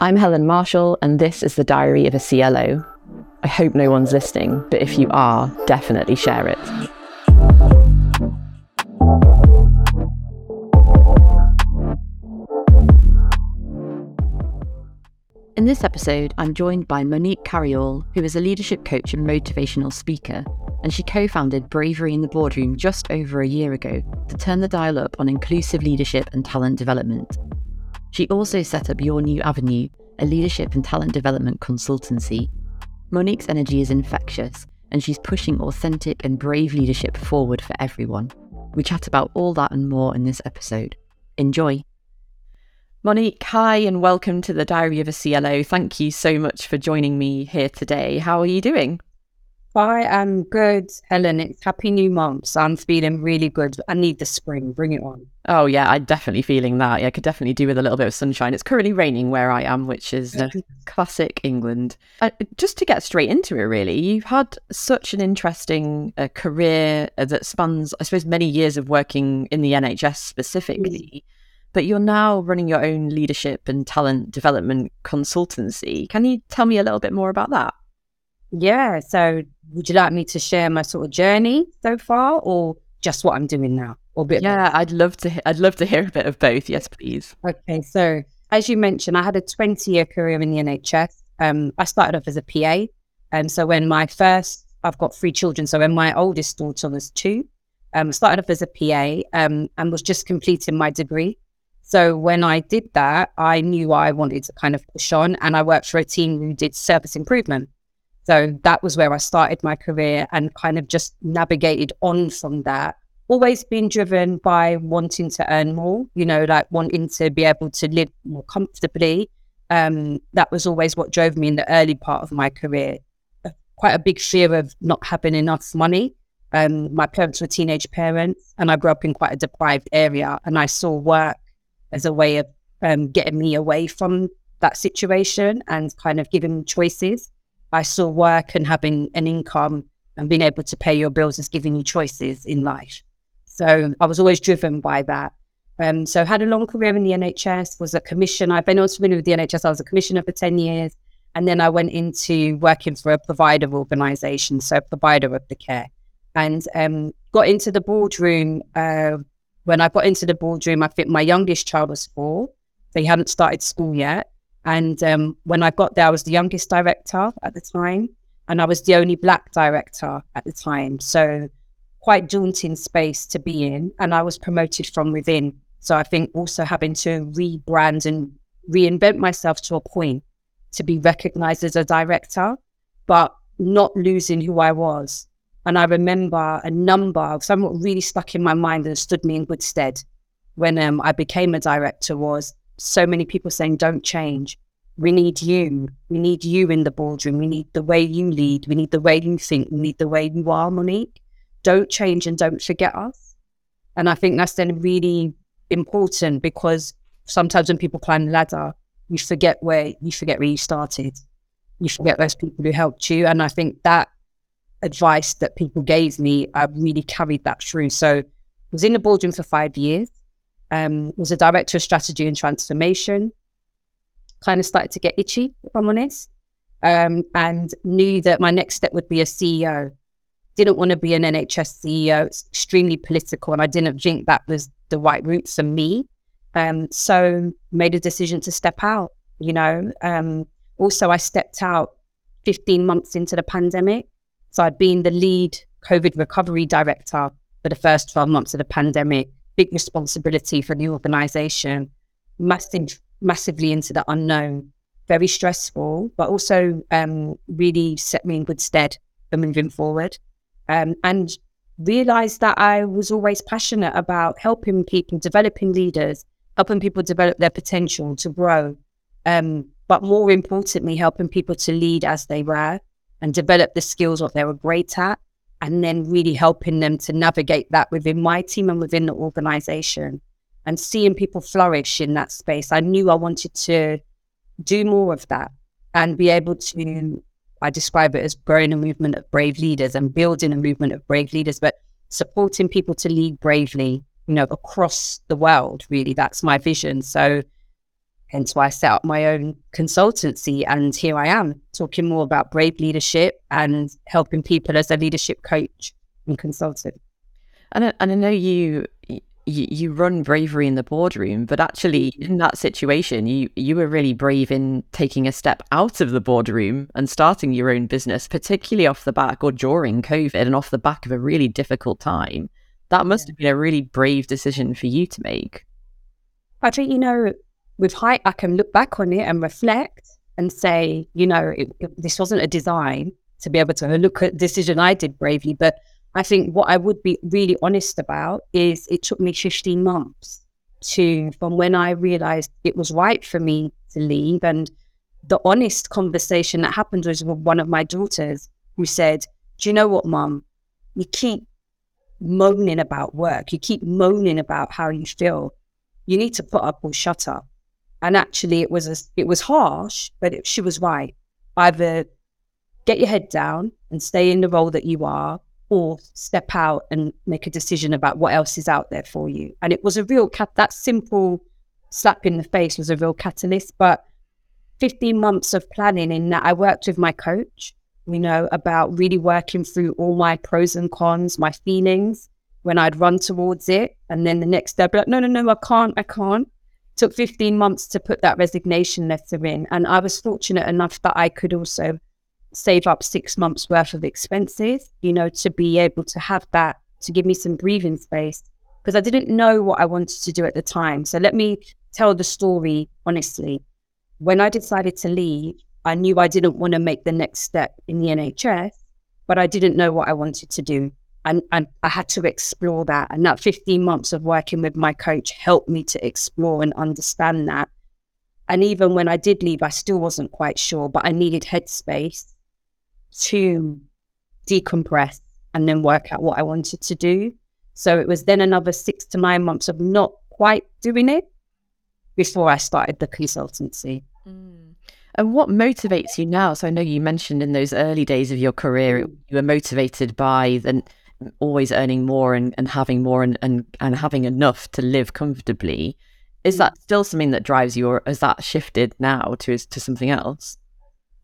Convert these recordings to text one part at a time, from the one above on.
I'm Helen Marshall, and this is the Diary of a CLO. I hope no one's listening, but if you are, definitely share it. In this episode, I'm joined by Monique Carayol, who is a leadership coach and motivational speaker, and she co founded Bravery in the Boardroom just over a year ago to turn the dial up on inclusive leadership and talent development. She also set up Your New Avenue, a leadership and talent development consultancy. Monique's energy is infectious, and she's pushing authentic and brave leadership forward for everyone. We chat about all that and more in this episode. Enjoy. Monique, hi, and welcome to the Diary of a CLO. Thank you so much for joining me here today. How are you doing? I am good, Helen. It's happy new month. So I'm feeling really good. I need the spring. Bring it on. Oh yeah, I'm definitely feeling that. Yeah, I could definitely do with a little bit of sunshine. It's currently raining where I am, which is uh, classic England. Uh, just to get straight into it, really, you've had such an interesting uh, career uh, that spans, I suppose, many years of working in the NHS specifically. Mm. But you're now running your own leadership and talent development consultancy. Can you tell me a little bit more about that? Yeah. So, would you like me to share my sort of journey so far, or just what I'm doing now, or bit? Yeah, I'd love to. I'd love to hear a bit of both. Yes, please. Okay. So, as you mentioned, I had a 20 year career in the NHS. Um, I started off as a PA, and so when my first, I've got three children. So when my oldest daughter was two, um, I started off as a PA, um, and was just completing my degree. So when I did that, I knew I wanted to kind of push on, and I worked for a team who did service improvement. So that was where I started my career and kind of just navigated on from that. Always been driven by wanting to earn more, you know, like wanting to be able to live more comfortably. Um, that was always what drove me in the early part of my career. Quite a big fear of not having enough money. Um, my parents were teenage parents, and I grew up in quite a deprived area, and I saw work as a way of um, getting me away from that situation and kind of giving me choices. I saw work and having an income and being able to pay your bills as giving you choices in life. So I was always driven by that. Um, so had a long career in the NHS, was a commissioner. I've been familiar with the NHS. I was a commissioner for 10 years. And then I went into working for a provider organization, so provider of the care. And um, got into the boardroom. Uh, when I got into the boardroom, I think my youngest child was four. They hadn't started school yet. And um, when I got there, I was the youngest director at the time, and I was the only black director at the time. So quite daunting space to be in. And I was promoted from within. So I think also having to rebrand and reinvent myself to a point to be recognized as a director, but not losing who I was. And I remember a number of something really stuck in my mind and stood me in good stead when um, I became a director was so many people saying, don't change. We need you. We need you in the boardroom. We need the way you lead. We need the way you think. We need the way you are, Monique. Don't change and don't forget us. And I think that's then really important because sometimes when people climb the ladder, you forget where you forget where you started. You forget those people who helped you. And I think that advice that people gave me, I really carried that through. So I was in the boardroom for five years um, was a director of strategy and transformation. Kind of started to get itchy, if I'm honest, um, and knew that my next step would be a CEO. Didn't want to be an NHS CEO. It's extremely political, and I didn't think that was the right route for me. Um, so made a decision to step out. You know, um, also I stepped out 15 months into the pandemic. So I'd been the lead COVID recovery director for the first 12 months of the pandemic big responsibility for the organization, massive, massively into the unknown, very stressful, but also um, really set me in good stead for moving forward. Um, and realized that I was always passionate about helping people, developing leaders, helping people develop their potential to grow. Um, but more importantly, helping people to lead as they were and develop the skills what they were great at and then really helping them to navigate that within my team and within the organization and seeing people flourish in that space. I knew I wanted to do more of that and be able to, I describe it as growing a movement of brave leaders and building a movement of brave leaders, but supporting people to lead bravely, you know, across the world, really. That's my vision. So Hence why I set up my own consultancy. And here I am talking more about brave leadership and helping people as a leadership coach and consultant. And I, and I know you, you you run bravery in the boardroom, but actually mm-hmm. in that situation, you you were really brave in taking a step out of the boardroom and starting your own business, particularly off the back or during COVID and off the back of a really difficult time. That must yeah. have been a really brave decision for you to make. I think you know with height, I can look back on it and reflect and say, you know, it, it, this wasn't a design to be able to look at decision I did bravely. But I think what I would be really honest about is it took me 15 months to, from when I realized it was right for me to leave. And the honest conversation that happened was with one of my daughters who said, Do you know what, mum? You keep moaning about work, you keep moaning about how you feel. You need to put up or shut up. And actually, it was a, it was harsh, but it, she was right. Either get your head down and stay in the role that you are, or step out and make a decision about what else is out there for you. And it was a real cat. That simple slap in the face was a real catalyst. But 15 months of planning in that I worked with my coach, you know, about really working through all my pros and cons, my feelings when I'd run towards it. And then the next day I'd be like, no, no, no, I can't, I can't took 15 months to put that resignation letter in. And I was fortunate enough that I could also save up six months worth of expenses, you know, to be able to have that to give me some breathing space because I didn't know what I wanted to do at the time. So let me tell the story honestly. When I decided to leave, I knew I didn't want to make the next step in the NHS, but I didn't know what I wanted to do and, and I had to explore that. And that 15 months of working with my coach helped me to explore and understand that. And even when I did leave, I still wasn't quite sure, but I needed headspace to decompress and then work out what I wanted to do. So it was then another six to nine months of not quite doing it before I started the consultancy. Mm. And what motivates you now? So I know you mentioned in those early days of your career, mm. you were motivated by the always earning more and, and having more and, and, and having enough to live comfortably. Is that mm. still something that drives you, or has that shifted now to to something else?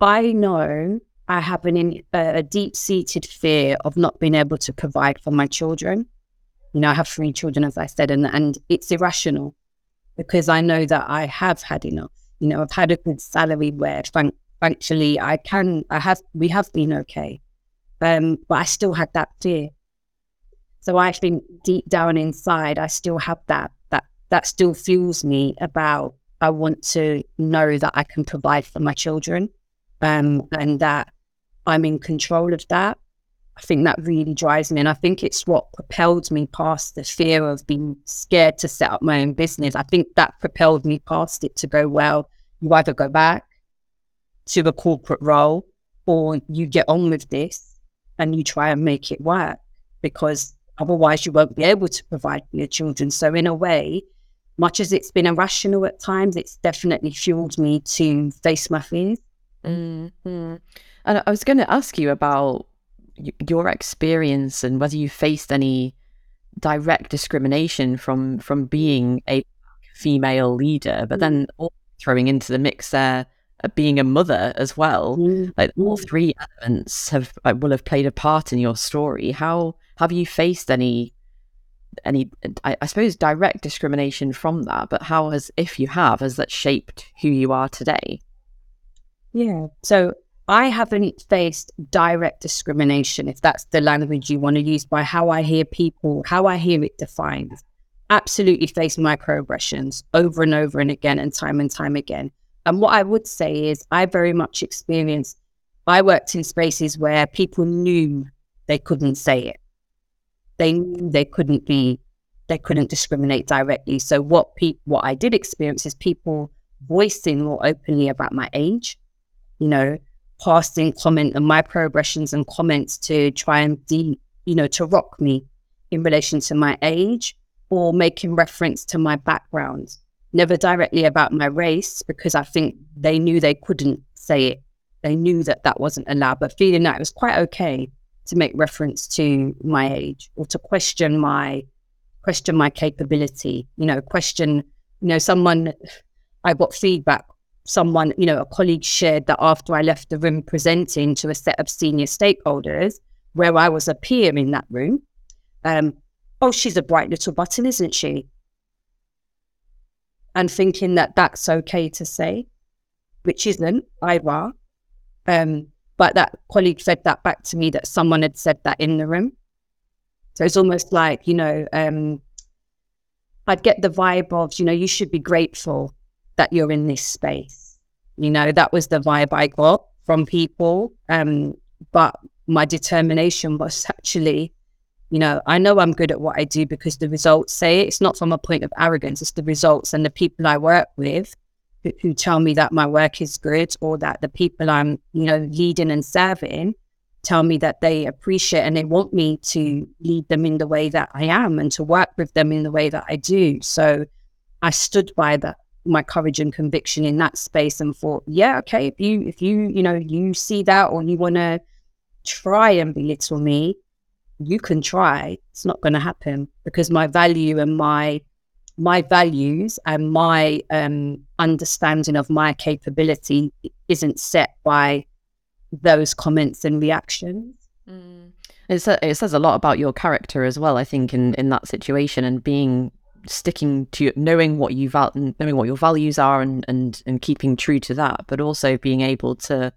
I know I have an, a deep seated fear of not being able to provide for my children. You know, I have three children, as I said, and, and it's irrational because I know that I have had enough. You know, I've had a good salary where, thank, thankfully, I can, I have, we have been okay. Um, but I still had that fear. So I think deep down inside, I still have that that that still fuels me about I want to know that I can provide for my children, um, and that I'm in control of that. I think that really drives me, and I think it's what propelled me past the fear of being scared to set up my own business. I think that propelled me past it to go well. You either go back to the corporate role, or you get on with this and you try and make it work because Otherwise, you won't be able to provide for your children. So, in a way, much as it's been irrational at times, it's definitely fueled me to face my fears. Mm-hmm. And I was going to ask you about your experience and whether you faced any direct discrimination from from being a female leader, but then mm. throwing into the mix there being a mother as well. Mm-hmm. Like all mm. three elements have like, will have played a part in your story. How have you faced any any I, I, suppose direct discrimination from that but how has if you have has that shaped who you are today yeah so i haven't faced direct discrimination if that's the language you want to use by how i hear people how i hear it defined absolutely face microaggressions over and over and again and time and time again and what i would say is i very much experienced i worked in spaces where people knew they couldn't say it they knew they couldn't be they couldn't discriminate directly. So what pe- what I did experience is people voicing more openly about my age, you know, passing comment and my progressions and comments to try and de- you know, to rock me in relation to my age or making reference to my background. Never directly about my race because I think they knew they couldn't say it. They knew that that wasn't allowed, but feeling that it was quite okay to make reference to my age or to question my question my capability you know question you know someone I got feedback. Someone, you know, a colleague shared that after I left the room presenting to a set of senior stakeholders, where I was a peer in that room, um, oh, she's a bright little button, isn't she? And thinking that that's okay to say, which isn't either. Um, but that colleague fed that back to me that someone had said that in the room. So it's almost like, you know, um, I'd get the vibe of, you know, you should be grateful that you're in this space. You know, that was the vibe I got from people. Um, but my determination was actually, you know, I know I'm good at what I do because the results say it. It's not from a point of arrogance, it's the results and the people I work with who, who tell me that my work is good or that the people I'm, you know, leading and serving tell me that they appreciate and they want me to lead them in the way that I am and to work with them in the way that I do. So I stood by that my courage and conviction in that space and thought, yeah, okay, if you if you, you know, you see that or you wanna try and belittle me, you can try. It's not gonna happen because my value and my my values and my um, understanding of my capability isn't set by those comments and reactions. Mm. It, it says a lot about your character as well, I think, in, in that situation and being sticking to knowing what you val- knowing what your values are and, and and keeping true to that, but also being able to,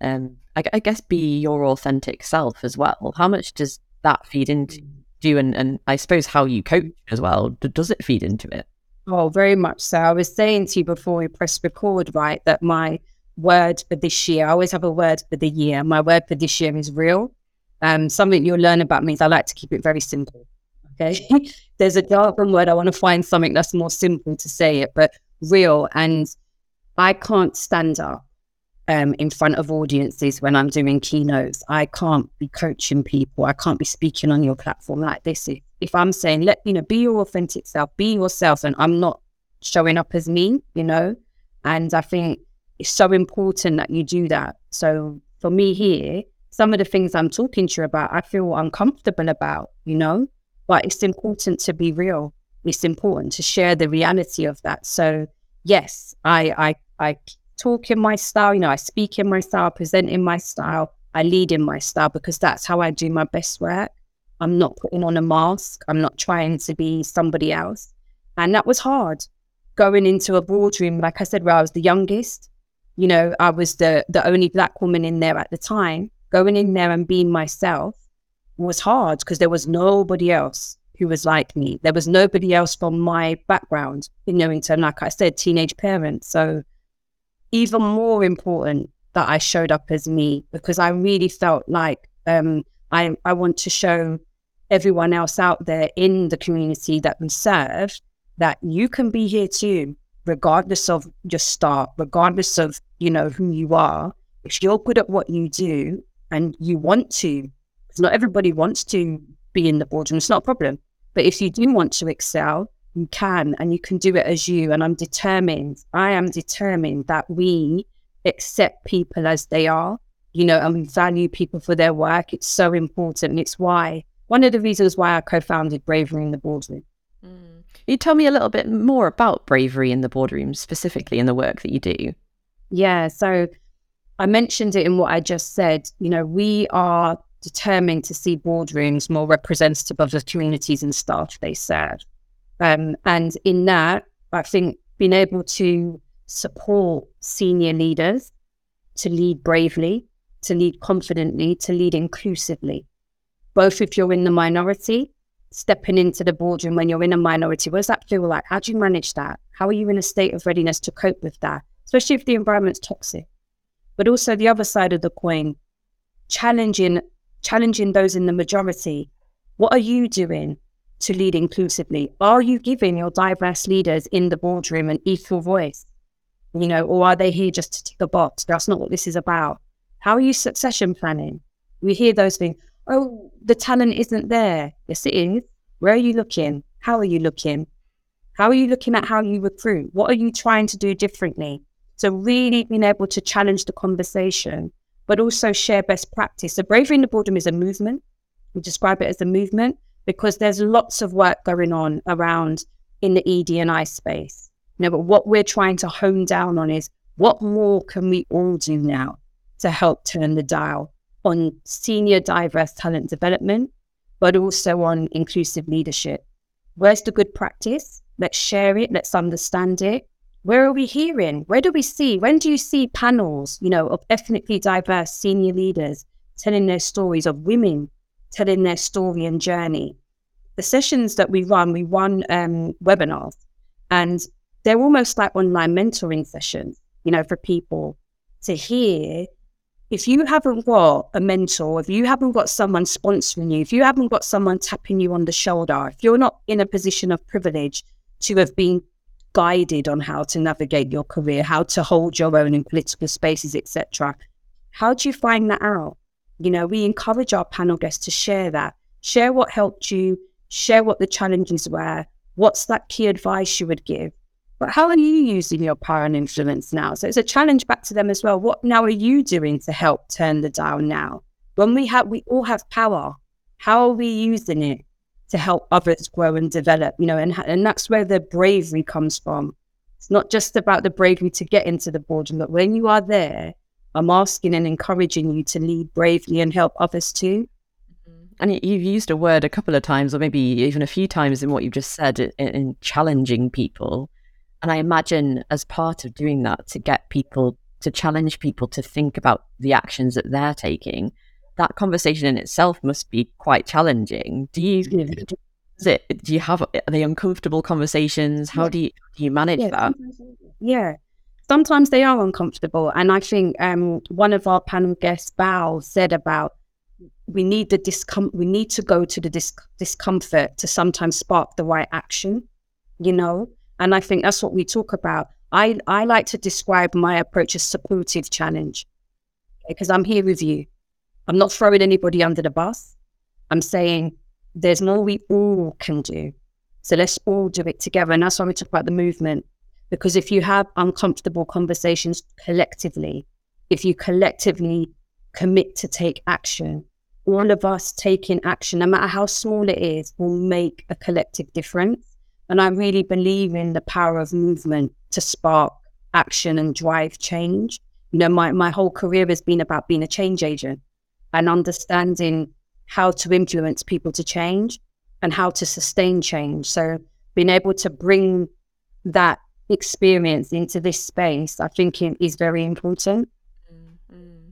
um, I, I guess, be your authentic self as well. How much does that feed into mm. you, and and I suppose how you coach as well? Does it feed into it? Oh, very much so. I was saying to you before we press record, right, that my word for this year. I always have a word for the year. My word for this year is real. Um, something you'll learn about me is I like to keep it very simple. Okay. There's a jargon word. I want to find something that's more simple to say it, but real. And I can't stand up um, in front of audiences when I'm doing keynotes. I can't be coaching people. I can't be speaking on your platform like this. If, if I'm saying, let, you know, be your authentic self, be yourself, and I'm not showing up as me, you know, and I think it's so important that you do that. So for me here, some of the things I'm talking to you about, I feel uncomfortable about, you know, but it's important to be real. It's important to share the reality of that. So yes, I I I talk in my style, you know, I speak in my style, present in my style, I lead in my style because that's how I do my best work. I'm not putting on a mask. I'm not trying to be somebody else. And that was hard going into a boardroom, like I said, where I was the youngest you know, I was the the only black woman in there at the time. Going in there and being myself was hard because there was nobody else who was like me. There was nobody else from my background in Newington, like I said, teenage parents. So even more important that I showed up as me because I really felt like um, I I want to show everyone else out there in the community that we serve that you can be here too regardless of your start, regardless of, you know, who you are, if you're good at what you do and you want to, because not everybody wants to be in the boardroom, it's not a problem. But if you do want to excel, you can and you can do it as you. And I'm determined, I am determined that we accept people as they are, you know, and we value people for their work. It's so important. And it's why, one of the reasons why I co founded Bravery in the Boardroom. Mm you tell me a little bit more about bravery in the boardroom, specifically in the work that you do? Yeah. So I mentioned it in what I just said. You know, we are determined to see boardrooms more representative of the communities and staff they serve. Um, and in that, I think being able to support senior leaders to lead bravely, to lead confidently, to lead inclusively, both if you're in the minority stepping into the boardroom when you're in a minority? What does that feel like? How do you manage that? How are you in a state of readiness to cope with that, especially if the environment's toxic? But also the other side of the coin, challenging challenging those in the majority. What are you doing to lead inclusively? Are you giving your diverse leaders in the boardroom an equal voice? You know, or are they here just to tick a box? That's not what this is about. How are you succession planning? We hear those things oh, the talent isn't there. Yes, it is. Where are you looking? How are you looking? How are you looking at how you recruit? What are you trying to do differently? So, really being able to challenge the conversation, but also share best practice. So, Bravery in the Boardroom is a movement. We describe it as a movement because there's lots of work going on around in the ED and I space. You know, but what we're trying to hone down on is what more can we all do now to help turn the dial on senior diverse talent development, but also on inclusive leadership? Where's the good practice? Let's share it. Let's understand it. Where are we hearing? Where do we see? When do you see panels, you know, of ethnically diverse senior leaders telling their stories of women telling their story and journey? The sessions that we run, we run um, webinars, and they're almost like online mentoring sessions, you know, for people to hear. If you haven't got a mentor, if you haven't got someone sponsoring you, if you haven't got someone tapping you on the shoulder, if you're not in a position of privilege to have been guided on how to navigate your career, how to hold your own in political spaces, etc. How do you find that out? You know, we encourage our panel guests to share that, share what helped you, share what the challenges were, what's that key advice you would give. But how are you using your power and influence now? So it's a challenge back to them as well. What now are you doing to help turn the dial now? When we have, we all have power. How are we using it? to help others grow and develop, you know, and, and that's where the bravery comes from. It's not just about the bravery to get into the boardroom, but when you are there, I'm asking and encouraging you to lead bravely and help others too. Mm-hmm. And you've used a word a couple of times, or maybe even a few times in what you've just said, in, in challenging people. And I imagine as part of doing that, to get people to challenge people to think about the actions that they're taking, that conversation in itself must be quite challenging. Do you is it do you have are they uncomfortable conversations? How yeah. do you do you manage yeah, that? Yeah. Sometimes they are uncomfortable. And I think um, one of our panel guests, Bao, said about we need the discom- we need to go to the dis- discomfort to sometimes spark the right action, you know? And I think that's what we talk about. I, I like to describe my approach as supportive challenge because I'm here with you. I'm not throwing anybody under the bus. I'm saying there's more we all can do. So let's all do it together. And that's why we talk about the movement. Because if you have uncomfortable conversations collectively, if you collectively commit to take action, all of us taking action, no matter how small it is, will make a collective difference. And I really believe in the power of movement to spark action and drive change. You know, my, my whole career has been about being a change agent and understanding how to influence people to change and how to sustain change. So being able to bring that experience into this space, I think is very important. Mm-hmm.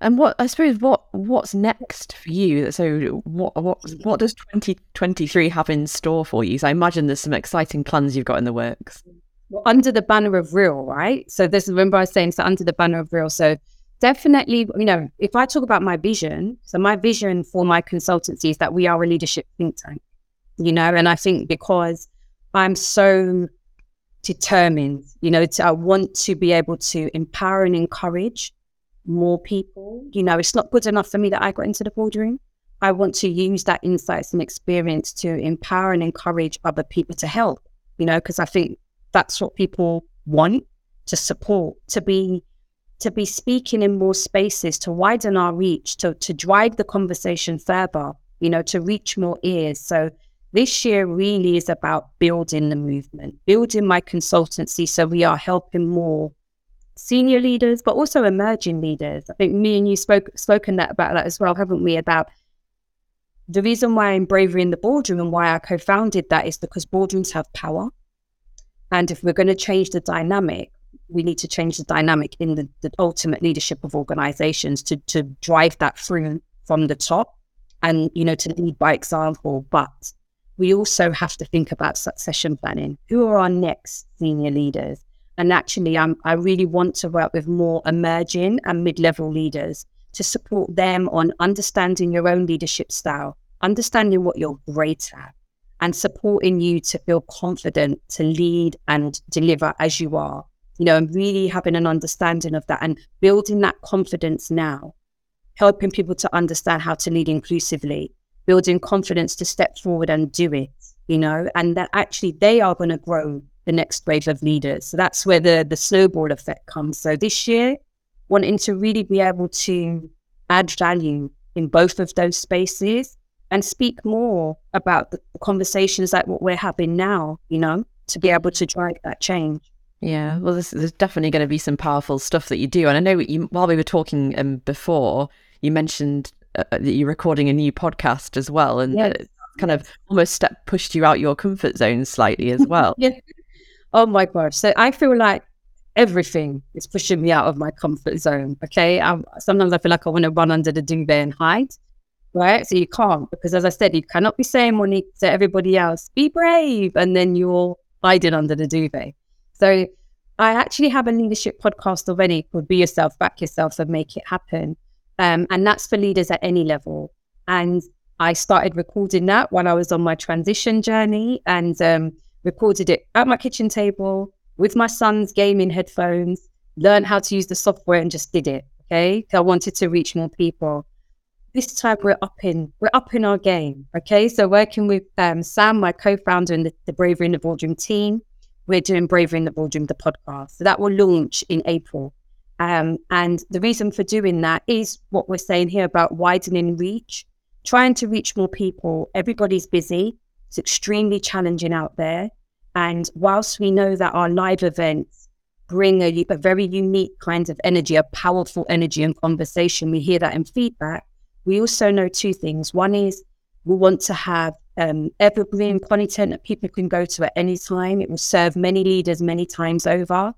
And what I suppose what what's next for you? So what what what does twenty twenty three have in store for you? So I imagine there's some exciting plans you've got in the works. Well, under the banner of real, right? So this remember I was saying so under the banner of real. So definitely, you know, if I talk about my vision, so my vision for my consultancy is that we are a leadership think tank, you know, and I think because I'm so determined, you know, I want to be able to empower and encourage more people. You know, it's not good enough for me that I got into the boardroom. I want to use that insights and experience to empower and encourage other people to help, you know, because I think that's what people want to support, to be to be speaking in more spaces, to widen our reach, to, to drive the conversation further, you know, to reach more ears. So this year really is about building the movement, building my consultancy so we are helping more senior leaders, but also emerging leaders. I think me and you spoke spoken that about that as well, haven't we? About the reason why I'm bravery in the boardroom and why I co-founded that is because boardrooms have power. And if we're going to change the dynamic, we need to change the dynamic in the, the ultimate leadership of organizations to to drive that through from the top and you know to lead by example but we also have to think about succession planning. Who are our next senior leaders? And actually I'm, i really want to work with more emerging and mid-level leaders to support them on understanding your own leadership style understanding what you're great at and supporting you to feel confident to lead and deliver as you are. You know, and really having an understanding of that and building that confidence now, helping people to understand how to lead inclusively, building confidence to step forward and do it, you know, and that actually they are going to grow the next wave of leaders. So that's where the the snowball effect comes. So this year, wanting to really be able to add value in both of those spaces and speak more about the conversations like what we're having now, you know, to be able to drive that change. Yeah, well, there's, there's definitely going to be some powerful stuff that you do, and I know you, while we were talking um, before, you mentioned uh, that you're recording a new podcast as well, and yes. kind of almost step pushed you out your comfort zone slightly as well. yeah. Oh my gosh! So I feel like everything is pushing me out of my comfort zone. Okay, I'm, sometimes I feel like I want to run under the duvet and hide. Right, so you can't because, as I said, you cannot be saying Monique to everybody else, "Be brave," and then you're hiding under the duvet. So I actually have a leadership podcast already called Be Yourself, Back Yourself, and Make It Happen. Um, and that's for leaders at any level. And I started recording that while I was on my transition journey and um, recorded it at my kitchen table with my son's gaming headphones, learned how to use the software and just did it. Okay. I wanted to reach more people. This time we're up in we're up in our game. Okay. So working with um, Sam, my co-founder and the, the Bravery in the Boardroom team, we're doing Bravery in the Boardroom, the podcast. So that will launch in April. Um, and the reason for doing that is what we're saying here about widening reach, trying to reach more people. Everybody's busy. It's extremely challenging out there. And whilst we know that our live events bring a, a very unique kind of energy, a powerful energy and conversation, we hear that in feedback. We also know two things. One is we want to have um, evergreen content that people can go to at any time. It will serve many leaders many times over.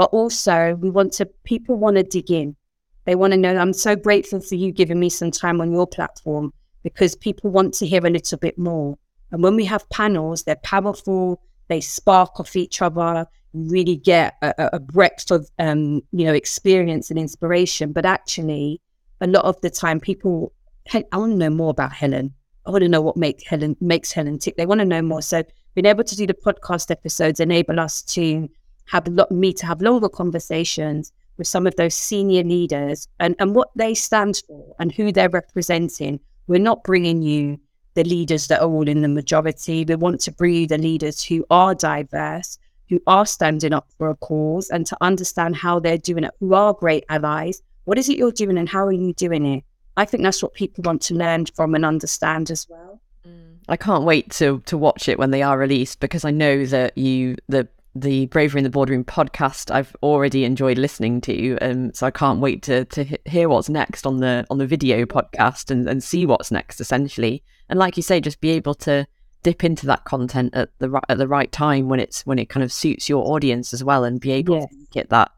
But also, we want to, people want to dig in. They want to know, I'm so grateful for you giving me some time on your platform because people want to hear a little bit more. And when we have panels, they're powerful, they spark off each other, really get a, a breadth of, um, you know, experience and inspiration. But actually, a lot of the time, people, I want to know more about Helen. I want to know what make Helen makes Helen tick. They want to know more. So being able to do the podcast episodes enable us to have lot, me to have longer conversations with some of those senior leaders and, and what they stand for and who they're representing. We're not bringing you the leaders that are all in the majority. We want to bring you the leaders who are diverse, who are standing up for a cause and to understand how they're doing it, who are great allies. What is it you're doing and how are you doing it? I think that's what people want to learn from and understand as well. Mm. I can't wait to to watch it when they are released because I know that you the the Bravery in the Boardroom podcast I've already enjoyed listening to, um, so I can't wait to to hear what's next on the on the video podcast and, and see what's next essentially. And like you say, just be able to dip into that content at the at the right time when it's when it kind of suits your audience as well, and be able yes. to get that,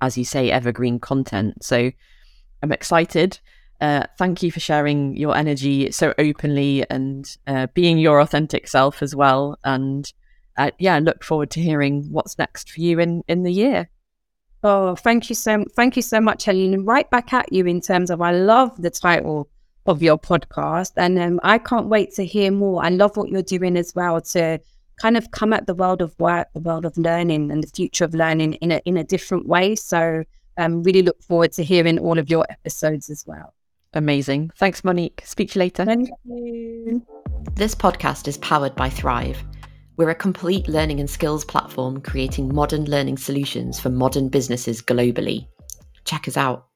as you say, evergreen content. So I'm excited. Uh, thank you for sharing your energy so openly and uh, being your authentic self as well. And uh, yeah, look forward to hearing what's next for you in in the year. Oh, thank you so thank you so much, Helen. Right back at you in terms of I love the title of your podcast, and um, I can't wait to hear more. I love what you're doing as well to kind of come at the world of work, the world of learning, and the future of learning in a in a different way. So, um, really look forward to hearing all of your episodes as well. Amazing. Thanks, Monique. Speak to you later. Thank you. This podcast is powered by Thrive we're a complete learning and skills platform creating modern learning solutions for modern businesses globally. Check us out.